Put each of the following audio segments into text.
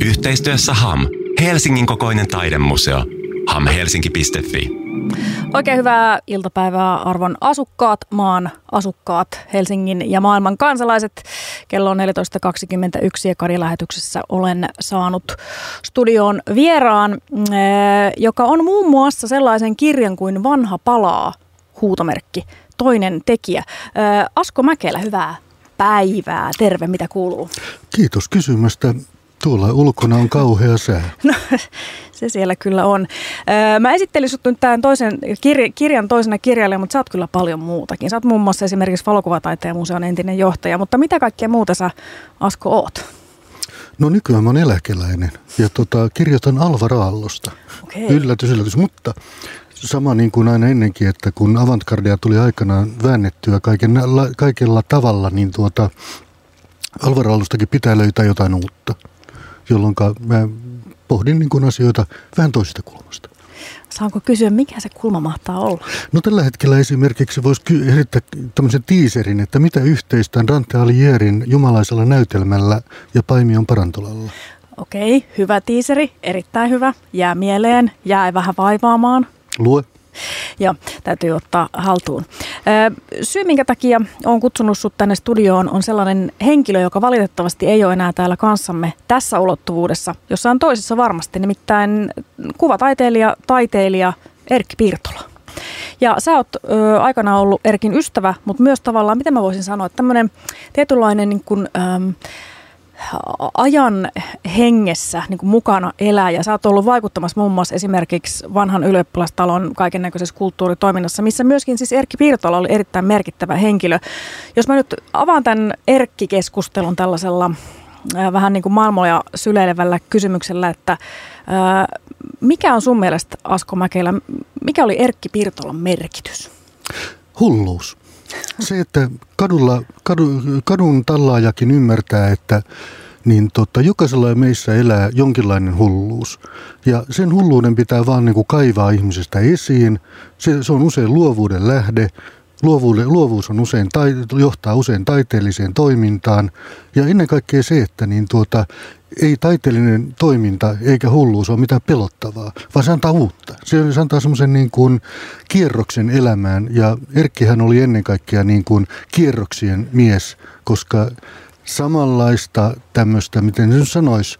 Yhteistyössä HAM, Helsingin kokoinen taidemuseo. hamhelsinki.fi. Oikein hyvää iltapäivää arvon asukkaat, maan asukkaat, Helsingin ja maailman kansalaiset. Kello on 14.21 ja Kari-lähetyksessä olen saanut studioon vieraan, eh, joka on muun muassa sellaisen kirjan kuin Vanha palaa, huutomerkki, toinen tekijä. Eh, Asko Mäkelä, hyvää päivää. Terve, mitä kuuluu? Kiitos kysymästä. Tuolla ulkona on kauhea sää. No, se siellä kyllä on. Mä esittelin sut nyt tämän toisen kirja, kirjan toisena kirjailijana, mutta sä oot kyllä paljon muutakin. Sä oot muun muassa esimerkiksi valokuvataiteen museon entinen johtaja, mutta mitä kaikkea muuta sä, Asko, oot? No nykyään mä oon eläkeläinen ja tota, kirjoitan Alva Raallosta. Okay. Yllätys, yllätys. Mutta sama niin kuin aina ennenkin, että kun avantgardia tuli aikanaan väännettyä kaiken, kaikella tavalla, niin tuota, Alva Raallostakin pitää löytää jotain uutta jolloin mä pohdin niin kuin asioita vähän toisesta kulmasta. Saanko kysyä, mikä se kulma mahtaa olla? No tällä hetkellä esimerkiksi voisi esittää tämmöisen tiiserin, että mitä yhteistä on Dante Aligierin jumalaisella näytelmällä ja Paimion parantolalla. Okei, hyvä tiiseri, erittäin hyvä. Jää mieleen, jää vähän vaivaamaan. Lue. Joo, täytyy ottaa haltuun. Syy, minkä takia olen kutsunut sinut tänne studioon, on sellainen henkilö, joka valitettavasti ei ole enää täällä kanssamme tässä ulottuvuudessa. Jossain toisessa varmasti, nimittäin kuvataiteilija, taiteilija Erkki Piirtola. Ja sä oot ö, aikana ollut Erkin ystävä, mutta myös tavallaan, miten mä voisin sanoa, että tämmöinen tietynlainen niin kuin, ö, ajan hengessä niin kuin mukana elää ja sä oot ollut vaikuttamassa muun muassa esimerkiksi vanhan ylioppilastalon kaiken näköisessä kulttuuritoiminnassa, missä myöskin siis Erkki Piirtola oli erittäin merkittävä henkilö. Jos mä nyt avaan tämän Erkki-keskustelun tällaisella äh, vähän niin kuin maailmoja syleilevällä kysymyksellä, että äh, mikä on sun mielestä Asko Mäkelä, mikä oli Erkki Piirtolan merkitys? Hulluus. Se, että kadulla, kadu, kadun tallaajakin ymmärtää, että niin tota, jokaisella meissä elää jonkinlainen hulluus. Ja sen hulluuden pitää vaan niin kuin kaivaa ihmisestä esiin. Se, se on usein luovuuden lähde. Luovuuden, luovuus on usein, tai, johtaa usein taiteelliseen toimintaan. Ja ennen kaikkea se, että niin tuota, ei taiteellinen toiminta eikä hulluus ole mitään pelottavaa, vaan se antaa uutta. Se antaa semmoisen niin kuin kierroksen elämään ja Erkkihän oli ennen kaikkea niin kuin kierroksien mies, koska samanlaista tämmöistä, miten se sanoisi,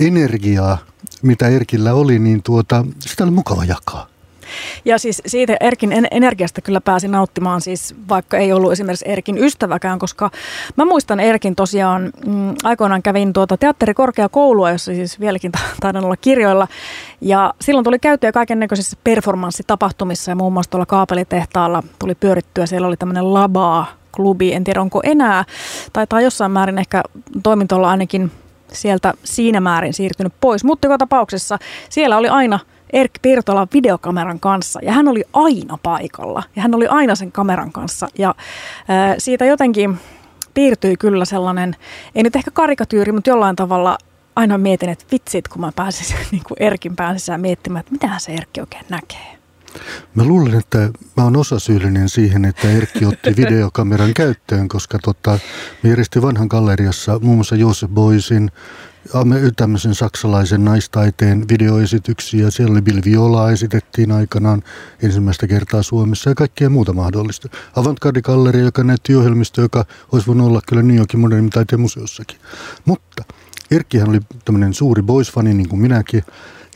energiaa, mitä Erkillä oli, niin tuota, sitä oli mukava jakaa. Ja siis siitä Erkin energiasta kyllä pääsi nauttimaan siis, vaikka ei ollut esimerkiksi Erkin ystäväkään, koska mä muistan Erkin tosiaan, mm, aikoinaan kävin tuota teatterikorkeakoulua, jossa siis vieläkin taidan olla kirjoilla. Ja silloin tuli käytyä kaiken näköisissä performanssitapahtumissa ja muun muassa tuolla kaapelitehtaalla tuli pyörittyä. Siellä oli tämmöinen labaa klubi, en tiedä onko enää, taitaa jossain määrin ehkä toimintolla ainakin sieltä siinä määrin siirtynyt pois. Mutta joka tapauksessa siellä oli aina – Erkki Pirtola videokameran kanssa ja hän oli aina paikalla ja hän oli aina sen kameran kanssa ja ää, siitä jotenkin piirtyi kyllä sellainen, ei nyt ehkä karikatyyri, mutta jollain tavalla aina mietin, että vitsit, kun mä pääsin niin kuin Erkin pääsessä miettimään, että mitä se Erkki oikein näkee. Mä luulen, että mä oon osasyyllinen siihen, että Erkki otti videokameran käyttöön, koska tota, me järjesti vanhan galleriassa muun muassa Joseph Boysin tämmöisen saksalaisen naistaiteen videoesityksiä. Siellä oli Viola esitettiin aikanaan ensimmäistä kertaa Suomessa ja kaikkea muuta mahdollista. Avantgarde Galleria, joka näytti ohjelmisto, joka olisi voinut olla kyllä New Yorkin modernin taiteen museossakin. Mutta Erkkihän oli tämmöinen suuri boys-fani niin kuin minäkin.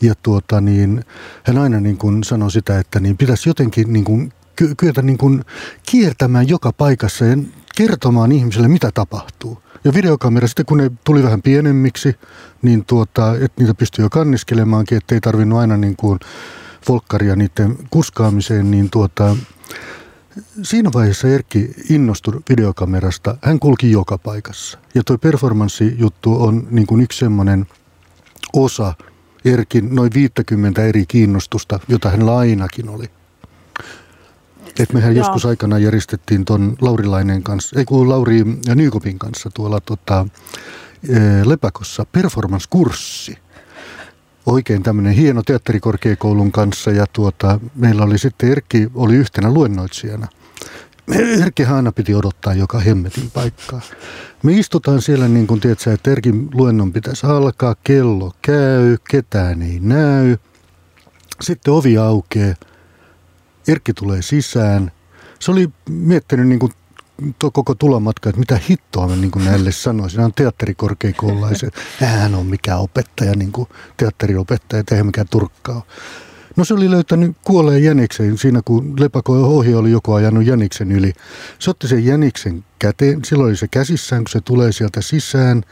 Ja tuota, niin, hän aina niin kuin sanoi sitä, että niin pitäisi jotenkin niin kuin kyetä niin kuin kiertämään joka paikassa ja kertomaan ihmiselle, mitä tapahtuu. Ja videokamera sitten, kun ne tuli vähän pienemmiksi, niin tuota, että niitä pystyi jo kanniskelemaankin, ettei tarvinnut aina niin kuin volkkaria niiden kuskaamiseen, niin tuota, siinä vaiheessa Erkki innostui videokamerasta. Hän kulki joka paikassa. Ja tuo performanssijuttu on niin kuin yksi semmoinen osa Erkin noin 50 eri kiinnostusta, jota hän ainakin oli. Et mehän Joo. joskus aikana järjestettiin tuon Laurilainen kanssa, ei kun Lauri Nykopin kanssa tuolla tota, e, Lepakossa performance-kurssi. Oikein tämmöinen hieno teatterikorkeakoulun kanssa ja tuota, meillä oli sitten Erkki oli yhtenä luennoitsijana. Erkki aina piti odottaa joka hemmetin paikkaa. Me istutaan siellä niin kuin tiedätkö, että Erkin luennon pitäisi alkaa, kello käy, ketään ei näy. Sitten ovi aukeaa, Erkki tulee sisään. Se oli miettinyt niin kuin koko tulomatka, että mitä hittoa mä niin kuin näille sanoisin. Hän on teatterikorkeakoululaisen. Hän on mikä opettaja, niin kuin teatteriopettaja, eihän mikään turkkaa No se oli löytänyt kuolleen jäniksen siinä, kun lepako ohi oli joku ajanut jäniksen yli. Se otti sen jäniksen käteen, silloin oli se käsissään, kun se tulee sieltä sisään.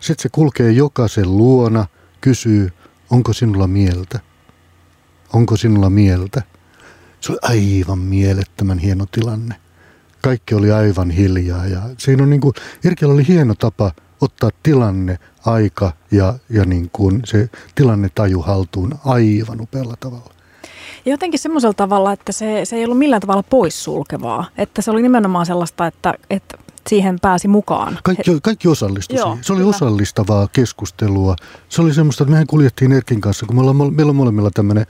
Sitten se kulkee jokaisen luona, kysyy, onko sinulla mieltä? Onko sinulla mieltä? Se oli aivan mielettömän hieno tilanne. Kaikki oli aivan hiljaa ja siinä on niin kuin, Irkellä oli hieno tapa ottaa tilanne, aika ja, ja niin kuin se taju haltuun aivan upealla tavalla. Ja jotenkin semmoisella tavalla, että se, se ei ollut millään tavalla poissulkevaa. Että se oli nimenomaan sellaista, että, että siihen pääsi mukaan. Kaikki, kaikki osallistuivat Se oli kyllä. osallistavaa keskustelua. Se oli semmoista, että mehän kuljettiin Erkin kanssa, kun me ollaan, meillä on molemmilla tämmöinen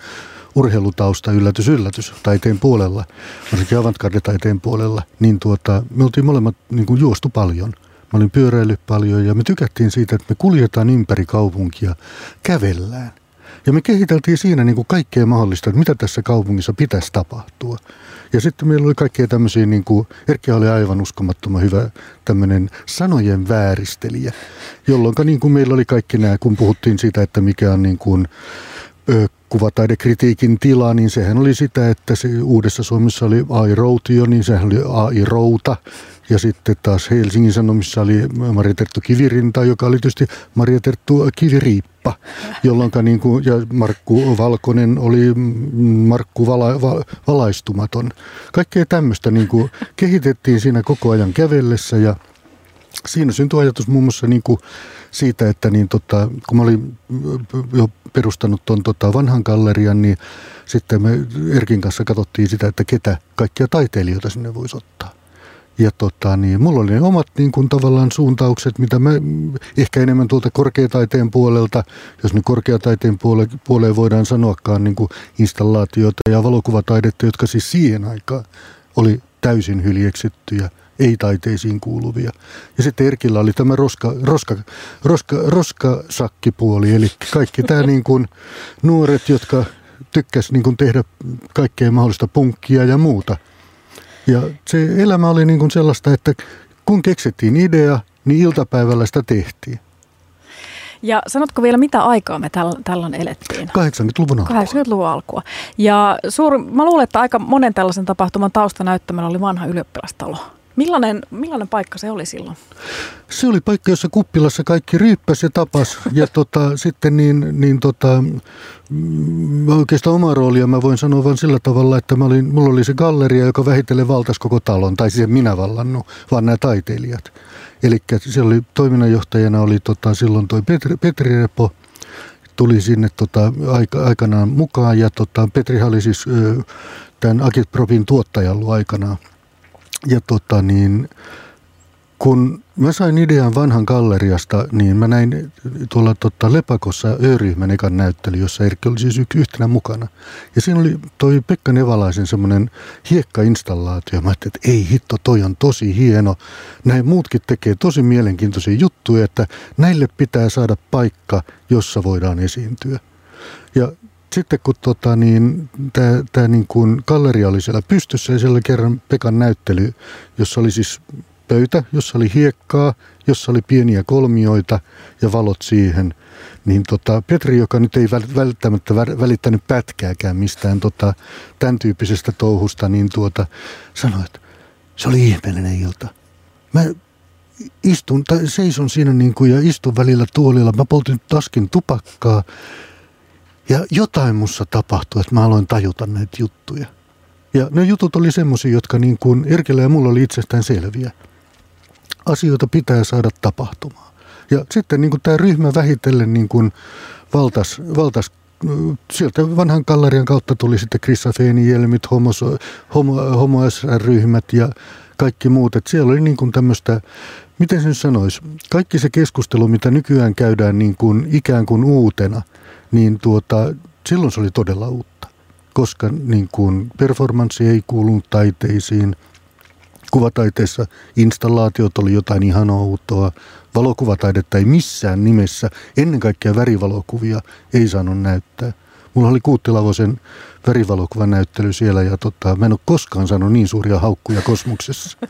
urheilutausta yllätys, yllätys taiteen puolella, varsinkin avantgarde-taiteen puolella, niin tuota, me oltiin molemmat niin kuin juostu paljon – Mä olin pyöräillyt paljon ja me tykättiin siitä, että me kuljetaan ympäri kaupunkia, kävellään. Ja me kehiteltiin siinä niin kuin kaikkea mahdollista, että mitä tässä kaupungissa pitäisi tapahtua. Ja sitten meillä oli kaikkea tämmöisiä, niin kuin, Erkki oli aivan uskomattoman hyvä tämmöinen sanojen vääristelijä, jolloin niin kuin meillä oli kaikki nämä, kun puhuttiin siitä, että mikä on niin kuin, ö, kuvataidekritiikin tila, niin sehän oli sitä, että se Uudessa Suomessa oli AI Routio, niin sehän oli AI Routa. Ja sitten taas Helsingin Sanomissa oli Maria Terttu Kivirinta, joka oli tietysti Maria Terttu Kiviriippa, jolloin niin kuin, ja Markku Valkonen oli Markku vala, va, valaistumaton. Kaikkea tämmöistä niin kuin kehitettiin siinä koko ajan kävellessä ja siinä syntyi ajatus muun muassa niin kuin siitä, että niin tota, kun mä olin jo perustanut tuon tota vanhan gallerian, niin sitten me Erkin kanssa katsottiin sitä, että ketä kaikkia taiteilijoita sinne voisi ottaa. Ja tota, niin, mulla oli ne omat niin kuin, tavallaan suuntaukset, mitä mä ehkä enemmän tuolta korkeataiteen puolelta, jos nyt korkeataiteen puole, puoleen voidaan sanoakaan niin kuin installaatioita ja valokuvataidetta, jotka siis siihen aikaan oli täysin hyljeksyttyjä, ei taiteisiin kuuluvia. Ja sitten Erkillä oli tämä roska, roska, roska, roskasakkipuoli, eli kaikki tämä niin kuin nuoret, jotka tykkäs niin kuin tehdä kaikkea mahdollista punkkia ja muuta – ja se elämä oli niin kuin sellaista, että kun keksittiin idea, niin iltapäivällä sitä tehtiin. Ja sanotko vielä, mitä aikaa me täl, tällöin elettiin? 80-luvun alkua. 80-luvun alkua. Ja suuri, mä luulen, että aika monen tällaisen tapahtuman taustanäyttämällä oli vanha ylioppilastalo. Millainen, millainen paikka se oli silloin? Se oli paikka, jossa kuppilassa kaikki ryyppäsi ja tapas. Ja tota, sitten niin, niin tota, mm, oikeastaan oma roolia mä voin sanoa vain sillä tavalla, että mä olin, mulla oli se galleria, joka vähitellen valtasi koko talon. Tai siis minä vallannut, vaan nämä taiteilijat. Eli siellä oli toiminnanjohtajana oli tota, silloin toi Petri, Petri Repo, tuli sinne tota, aika, aikanaan mukaan. Ja tota, Petri oli siis ö, tämän Agitpropin tuottaja ollut aikanaan ja tota niin, kun mä sain idean vanhan galleriasta, niin mä näin tuolla tota Lepakossa Ö-ryhmän ekan näyttely, jossa Erkki oli siis yhtenä mukana. Ja siinä oli toi Pekka Nevalaisen semmoinen hiekkainstallaatio. Mä ajattelin, että ei hitto, toi on tosi hieno. Näin muutkin tekee tosi mielenkiintoisia juttuja, että näille pitää saada paikka, jossa voidaan esiintyä. Ja sitten kun tota, niin, tämä niin kuin galleria oli siellä pystyssä ja siellä oli kerran Pekan näyttely, jossa oli siis pöytä, jossa oli hiekkaa, jossa oli pieniä kolmioita ja valot siihen. Niin tota, Petri, joka nyt ei välttämättä välittänyt pätkääkään mistään tota, tämän tyyppisestä touhusta, niin tuota, sanoi, että se oli ihmeellinen ilta. Mä istun, tai seison siinä niin kuin, ja istun välillä tuolilla. Mä poltin taskin tupakkaa ja jotain mussa tapahtui, että mä aloin tajuta näitä juttuja. Ja ne jutut oli semmoisia, jotka niin kuin Erkellä ja mulla oli itsestään selviä. Asioita pitää saada tapahtumaan. Ja sitten niin kuin tämä ryhmä vähitellen niin kuin valtas, valtas sieltä vanhan gallerian kautta tuli sitten Krissafeeni-jelmit, homo, homo, homo ryhmät ja kaikki muut. Et siellä oli niin kuin tämmöistä, miten sen sanoisi, kaikki se keskustelu, mitä nykyään käydään niin kuin ikään kuin uutena – niin tuota, silloin se oli todella uutta, koska niin kuin performanssi ei kuulunut taiteisiin, Kuvataiteessa installaatiot oli jotain ihan outoa. Valokuvataidetta ei missään nimessä, ennen kaikkea värivalokuvia, ei saanut näyttää. Mulla oli Kuuttilavosen värivalokuvan näyttely siellä ja tota, mä en ole koskaan saanut niin suuria haukkuja kosmoksessa.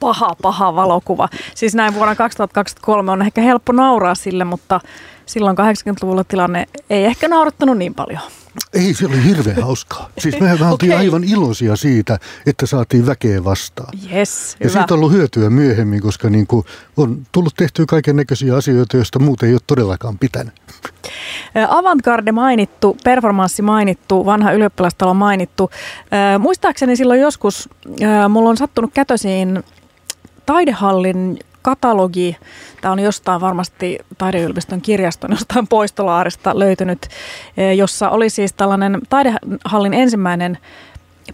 Paha, paha valokuva. Siis näin vuonna 2023 on ehkä helppo nauraa sille, mutta silloin 80-luvulla tilanne ei ehkä naurattanut niin paljon. Ei, se oli hirveän hauskaa. Siis me, me oltiin okay. aivan iloisia siitä, että saatiin väkeä vastaan. Yes, ja siitä on ollut hyötyä myöhemmin, koska niin kuin on tullut tehtyä kaiken näköisiä asioita, joista muuten ei ole todellakaan pitänyt. Avantgarde mainittu, performanssi mainittu, vanha ylioppilastalo mainittu. Muistaakseni silloin joskus, mulla on sattunut kätösiin taidehallin katalogi. Tämä on jostain varmasti taideyliopiston kirjaston jostain poistolaarista löytynyt, eh, jossa oli siis tällainen taidehallin ensimmäinen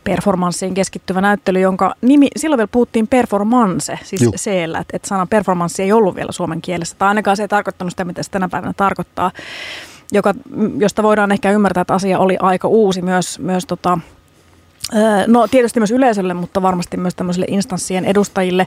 performanssiin keskittyvä näyttely, jonka nimi, silloin vielä puhuttiin performance, siis Juh. seellä, että, että sana performanssi ei ollut vielä suomen kielessä, tai ainakaan se ei tarkoittanut sitä, mitä se tänä päivänä tarkoittaa, joka, josta voidaan ehkä ymmärtää, että asia oli aika uusi myös, myös tota, No tietysti myös yleisölle, mutta varmasti myös tämmöisille instanssien edustajille.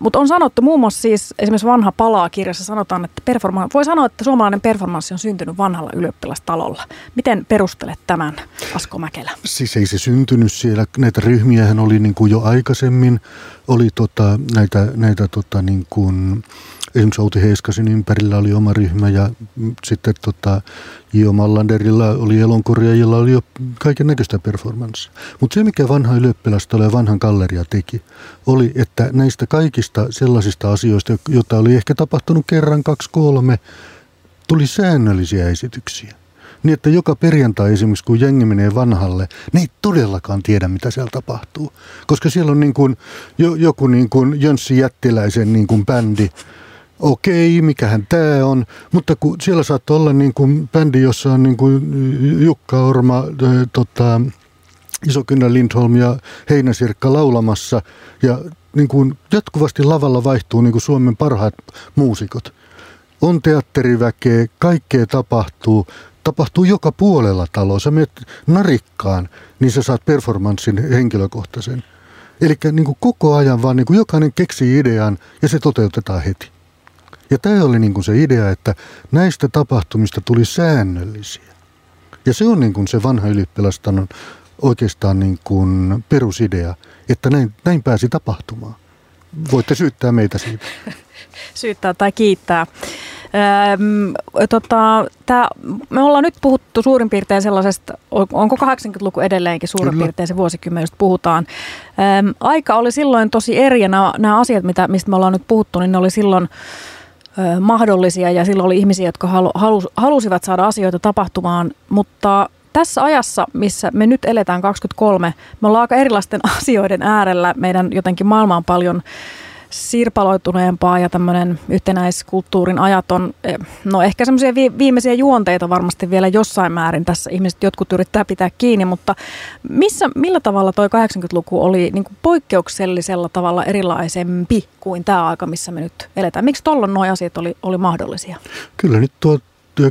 Mutta on sanottu muun muassa siis esimerkiksi vanha palaa kirjassa sanotaan, että performa- voi sanoa, että suomalainen performanssi on syntynyt vanhalla ylioppilastalolla. Miten perustelet tämän, Asko Mäkelä? Siis ei se syntynyt siellä. Näitä ryhmiähän oli niin kuin jo aikaisemmin. Oli tota, näitä, näitä tota niin kuin, esimerkiksi Outi Heiskasin ympärillä oli oma ryhmä ja sitten tota, J.O. Mallanderilla oli elonkorjaajilla oli jo kaiken näköistä performanssia. Mutta se, mikä vanha ylioppilasto ja vanhan galleria teki, oli, että näistä kaikista sellaisista asioista, joita oli ehkä tapahtunut kerran, kaksi, kolme, tuli säännöllisiä esityksiä. Niin, että joka perjantai esimerkiksi, kun jengi menee vanhalle, ne ei todellakaan tiedä, mitä siellä tapahtuu. Koska siellä on niin kuin, joku niin kuin Jönssi Jättiläisen niin kuin bändi, okei, mikähän tämä on, mutta kun siellä saattaa olla niin kuin bändi, jossa on niin kuin Jukka Orma, tota, Isokynnä Lindholm ja Heinäsirkka laulamassa ja niin kuin jatkuvasti lavalla vaihtuu niin kuin Suomen parhaat muusikot. On teatteriväkeä, kaikkea tapahtuu, tapahtuu joka puolella taloa. Sä menet narikkaan, niin sä saat performanssin henkilökohtaisen. Eli niin koko ajan vaan niin kuin jokainen keksii idean ja se toteutetaan heti. Ja tämä oli niin kuin se idea, että näistä tapahtumista tuli säännöllisiä. Ja se on niin kuin se vanha ylioppilaston oikeastaan niin kuin perusidea, että näin, näin pääsi tapahtumaan. Voitte syyttää meitä siitä. Syyttää tai kiittää. Öm, tota, tää, me ollaan nyt puhuttu suurin piirtein sellaisesta, onko 80-luku edelleenkin suurin Kyllä. piirtein se vuosikymmen, josta puhutaan. Öm, aika oli silloin tosi eri ja nämä, nämä asiat, mitä, mistä me ollaan nyt puhuttu, niin ne oli silloin mahdollisia ja silloin oli ihmisiä, jotka halu, halus, halusivat saada asioita tapahtumaan, mutta tässä ajassa, missä me nyt eletään 23, me ollaan aika erilaisten asioiden äärellä. Meidän jotenkin maailma on paljon sirpaloituneempaa ja tämmöinen yhtenäiskulttuurin ajat on, eh, no ehkä semmoisia viimeisiä juonteita varmasti vielä jossain määrin tässä ihmiset jotkut yrittää pitää kiinni, mutta missä, millä tavalla toi 80-luku oli niin kuin poikkeuksellisella tavalla erilaisempi kuin tämä aika, missä me nyt eletään? Miksi tuolloin nuo asiat oli, oli mahdollisia? Kyllä nyt tuo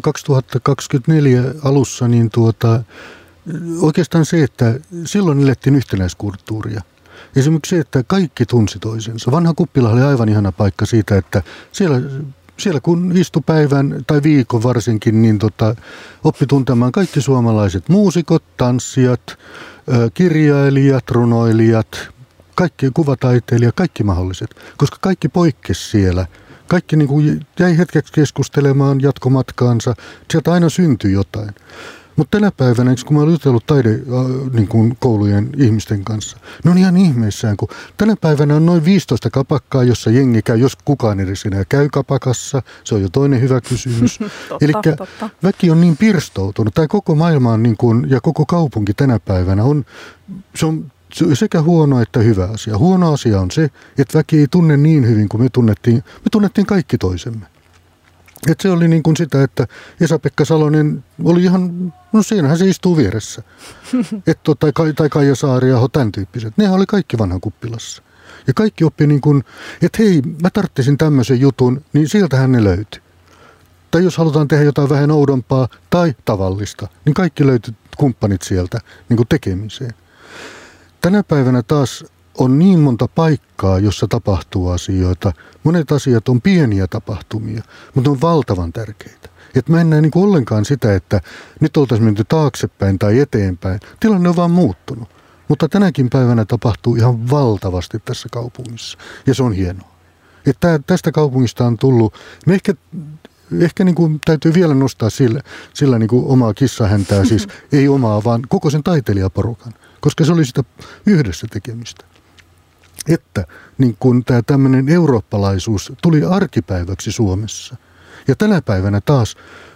2024 alussa, niin tuota, oikeastaan se, että silloin elettiin yhtenäiskulttuuria. Esimerkiksi se, että kaikki tunsi toisensa. Vanha kuppila oli aivan ihana paikka siitä, että siellä, siellä kun istui päivän tai viikon varsinkin, niin tota, oppi tuntemaan kaikki suomalaiset muusikot, tanssijat, kirjailijat, runoilijat, kaikki kuvataiteilijat, kaikki mahdolliset, koska kaikki poikkesi siellä. Kaikki niin kuin jäi hetkeksi keskustelemaan jatkomatkaansa. Sieltä aina syntyi jotain. Mutta tänä päivänä, kun mä olen jutellut taide äh, niin kuin koulujen ihmisten kanssa, ne on ihan ihmeissään, kun tänä päivänä on noin 15 kapakkaa, jossa jengi käy, jos kukaan edes enää käy kapakassa. Se on jo toinen hyvä kysymys. Eli väki on niin pirstoutunut, tai koko maailma on niin kuin, ja koko kaupunki tänä päivänä on, se on sekä huono että hyvä asia. Huono asia on se, että väki ei tunne niin hyvin kuin me tunnettiin, me tunnettiin kaikki toisemme. Et se oli niin kuin sitä, että Esa-Pekka Salonen oli ihan, no siinähän se istuu vieressä. Et, tai, tai Kaija Saari ja tämän tyyppiset. Nehän oli kaikki vanhan kuppilassa. Ja kaikki oppi niin kuin, että hei, mä tarttisin tämmöisen jutun, niin sieltähän ne löytyi. Tai jos halutaan tehdä jotain vähän oudompaa tai tavallista, niin kaikki löytyi kumppanit sieltä niin kuin tekemiseen. tänä päivänä taas on niin monta paikkaa, jossa tapahtuu asioita. Monet asiat on pieniä tapahtumia, mutta on valtavan tärkeitä. Et mä en näe niin ollenkaan sitä, että nyt oltaisiin menty taaksepäin tai eteenpäin. Tilanne on vaan muuttunut. Mutta tänäkin päivänä tapahtuu ihan valtavasti tässä kaupungissa. Ja se on hienoa. Että tästä kaupungista on tullut, me ehkä, ehkä niin kuin täytyy vielä nostaa sillä, sillä niin kuin omaa kissahäntää, siis ei omaa, vaan koko sen taiteilijaporukan, koska se oli sitä yhdessä tekemistä. Että niin kuin tämä tämmöinen eurooppalaisuus tuli arkipäiväksi Suomessa. Ja tänä päivänä taas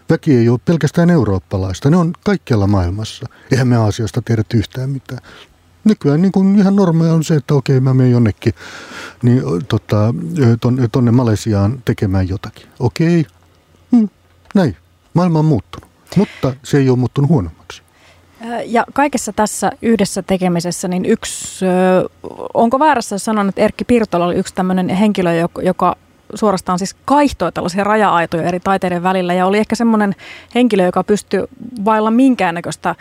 väki ei ole pelkästään eurooppalaista, ne on kaikkialla maailmassa. Eihän me asiasta tiedä yhtään mitään nykyään niin kuin ihan normaalia on se, että okei mä menen jonnekin niin, tota, tonne, tonne Malesiaan tekemään jotakin. Okei, hmm, näin. Maailma on muuttunut, mutta se ei ole muuttunut huonommaksi. Ja kaikessa tässä yhdessä tekemisessä, niin yksi, onko väärässä sanon, että Erkki Pirtola oli yksi tämmöinen henkilö, joka suorastaan siis kaihtoi tällaisia raja-aitoja eri taiteiden välillä ja oli ehkä semmoinen henkilö, joka pystyi vailla minkäännäköistä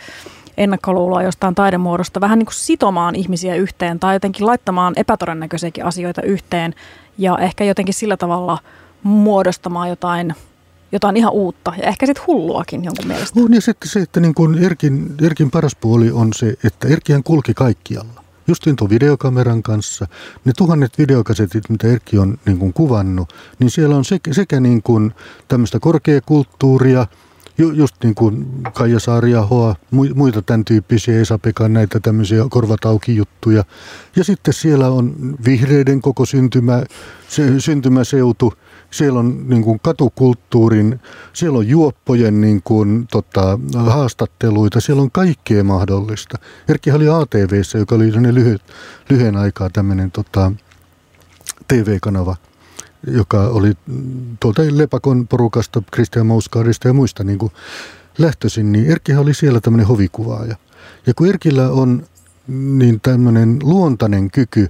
ennakkoluuloa jostain taidemuodosta vähän niin kuin sitomaan ihmisiä yhteen tai jotenkin laittamaan epätodennäköisiäkin asioita yhteen ja ehkä jotenkin sillä tavalla muodostamaan jotain jotain ihan uutta ja ehkä sitten hulluakin jonkun mielestä. On ja sitten se, että niin kuin Erkin, Erkin paras puoli on se, että Erkihän kulki kaikkialla. Justin tuon videokameran kanssa, ne tuhannet videokasetit, mitä Erkki on niin kuin kuvannut, niin siellä on sekä, sekä niin kuin tämmöistä korkeakulttuuria – Ju, just niin kuin Kaija Saariahoa, muita tämän tyyppisiä, Esa Pekan näitä tämmöisiä korvatauki-juttuja. Ja sitten siellä on vihreiden koko syntymä, se, syntymäseutu, siellä on niin kuin katukulttuurin, siellä on juoppojen niin kuin, tota, haastatteluita, siellä on kaikkea mahdollista. Erkki oli ATVssä, joka oli lyhyt, lyhyen aikaa tämmöinen tota, TV-kanava – joka oli tuolta Lepakon porukasta, Christian Mouskaadista ja muista niin kuin lähtöisin, niin Erkkihän oli siellä tämmöinen hovikuvaaja. Ja kun Erkillä on niin tämmöinen luontainen kyky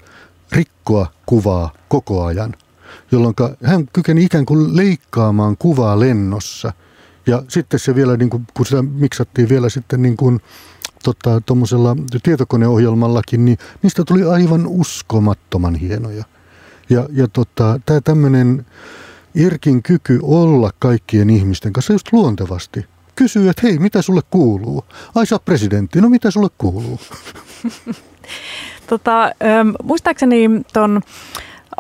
rikkoa kuvaa koko ajan, jolloin hän kykeni ikään kuin leikkaamaan kuvaa lennossa. Ja sitten se vielä, niin kuin, kun sitä miksattiin vielä sitten niin kuin, tota, tietokoneohjelmallakin, niin niistä tuli aivan uskomattoman hienoja. Ja, ja tota, tämä tämmöinen Irkin kyky olla kaikkien ihmisten kanssa just luontevasti. Kysyy, että hei, mitä sulle kuuluu? Ai sä presidentti, no mitä sulle kuuluu? tota, ähm, muistaakseni ton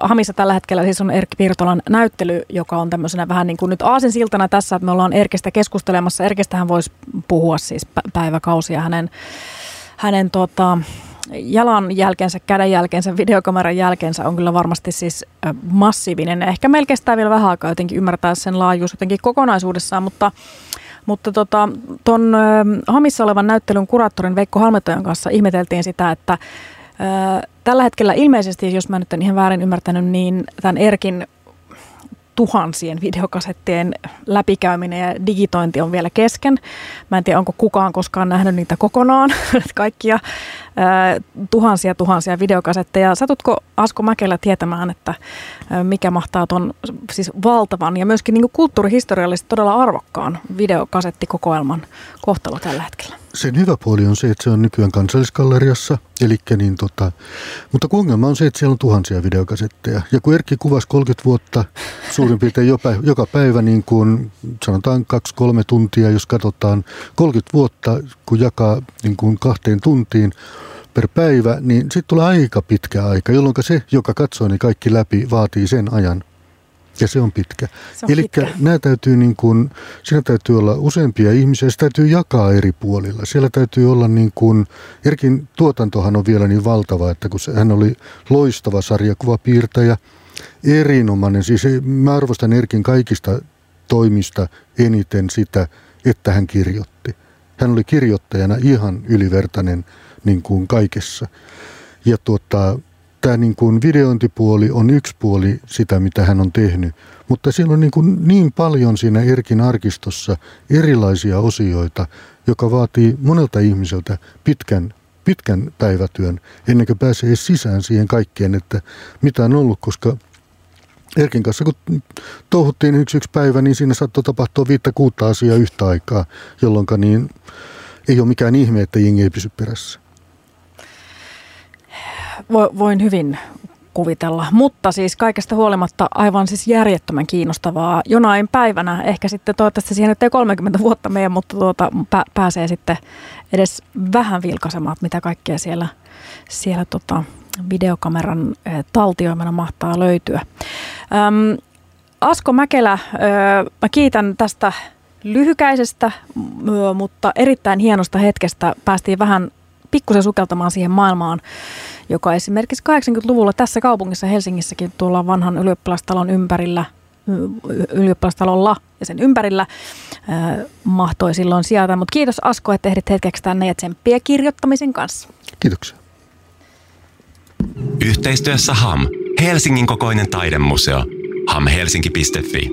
Hamissa tällä hetkellä siis on Erkki Pirtolan näyttely, joka on tämmöisenä vähän niin kuin nyt aasinsiltana tässä, että me ollaan Erkistä keskustelemassa. Erkistähän voisi puhua siis päiväkausia hänen, hänen tota, jalanjälkensä, kädenjälkensä, videokameran jälkensä on kyllä varmasti siis massiivinen. Ehkä melkein vielä vähän aikaa jotenkin ymmärtää sen laajuus jotenkin kokonaisuudessaan, mutta mutta tota, ton Hamissa olevan näyttelyn kuraattorin Veikko Halmetojan kanssa ihmeteltiin sitä, että tällä hetkellä ilmeisesti, jos mä nyt en ihan väärin ymmärtänyt, niin tämän Erkin tuhansien videokasettien läpikäyminen ja digitointi on vielä kesken. Mä en tiedä, onko kukaan koskaan nähnyt niitä kokonaan, kaikkia tuhansia tuhansia videokasetteja. Satutko Asko Mäkelä tietämään, että mikä mahtaa tuon siis valtavan ja myöskin niin kulttuurihistoriallisesti todella arvokkaan videokasettikokoelman kohtalo tällä hetkellä? Sen hyvä puoli on se, että se on nykyään kansalliskalleriassa, eli niin tota, mutta kun ongelma on se, että siellä on tuhansia videokasetteja. Ja kun Erkki kuvasi 30 vuotta suurin piirtein joka, joka päivä, niin kuin sanotaan 2-3 tuntia, jos katsotaan 30 vuotta, kun jakaa niin kuin kahteen tuntiin per päivä, niin sitten tulee aika pitkä aika, jolloin se, joka katsoo ne kaikki läpi, vaatii sen ajan ja se on pitkä. Eli nämä täytyy niin kuin, siinä täytyy olla useampia ihmisiä, se täytyy jakaa eri puolilla. Siellä täytyy olla niin kuin, Erkin tuotantohan on vielä niin valtava, että kun se, hän oli loistava sarjakuvapiirtäjä, erinomainen, siis mä arvostan Erkin kaikista toimista eniten sitä, että hän kirjoitti. Hän oli kirjoittajana ihan ylivertainen niin kuin kaikessa. Ja tuota, tämä niin kuin videointipuoli on yksi puoli sitä, mitä hän on tehnyt. Mutta siellä on niin, kuin niin paljon siinä Erkin arkistossa erilaisia osioita, joka vaatii monelta ihmiseltä pitkän, pitkän päivätyön, ennen kuin pääsee sisään siihen kaikkeen, että mitä on ollut, koska Erkin kanssa, kun touhuttiin yksi yksi päivä, niin siinä saattoi tapahtua viittä kuutta asiaa yhtä aikaa, jolloin niin ei ole mikään ihme, että jengi ei pysy perässä. Voin hyvin kuvitella. Mutta siis kaikesta huolimatta aivan siis järjettömän kiinnostavaa. Jonain päivänä, ehkä sitten toivottavasti siihen nyt ei 30 vuotta meidän, mutta tuota, pä- pääsee sitten edes vähän vilkaisemaan, mitä kaikkea siellä, siellä tota, videokameran taltioimena mahtaa löytyä. Öm, Asko Mäkelä, öö, mä kiitän tästä lyhykäisestä, mutta erittäin hienosta hetkestä. Päästiin vähän pikkusen sukeltamaan siihen maailmaan, joka esimerkiksi 80-luvulla tässä kaupungissa Helsingissäkin tuolla vanhan ylioppilastalon ympärillä, ylioppilastalolla ja sen ympärillä äh, mahtoi silloin sieltä. Mutta kiitos Asko, että ehdit hetkeksi tänne ja tsemppiä kirjoittamisen kanssa. Kiitoksia. Yhteistyössä HAM, Helsingin kokoinen taidemuseo, hamhelsinki.fi.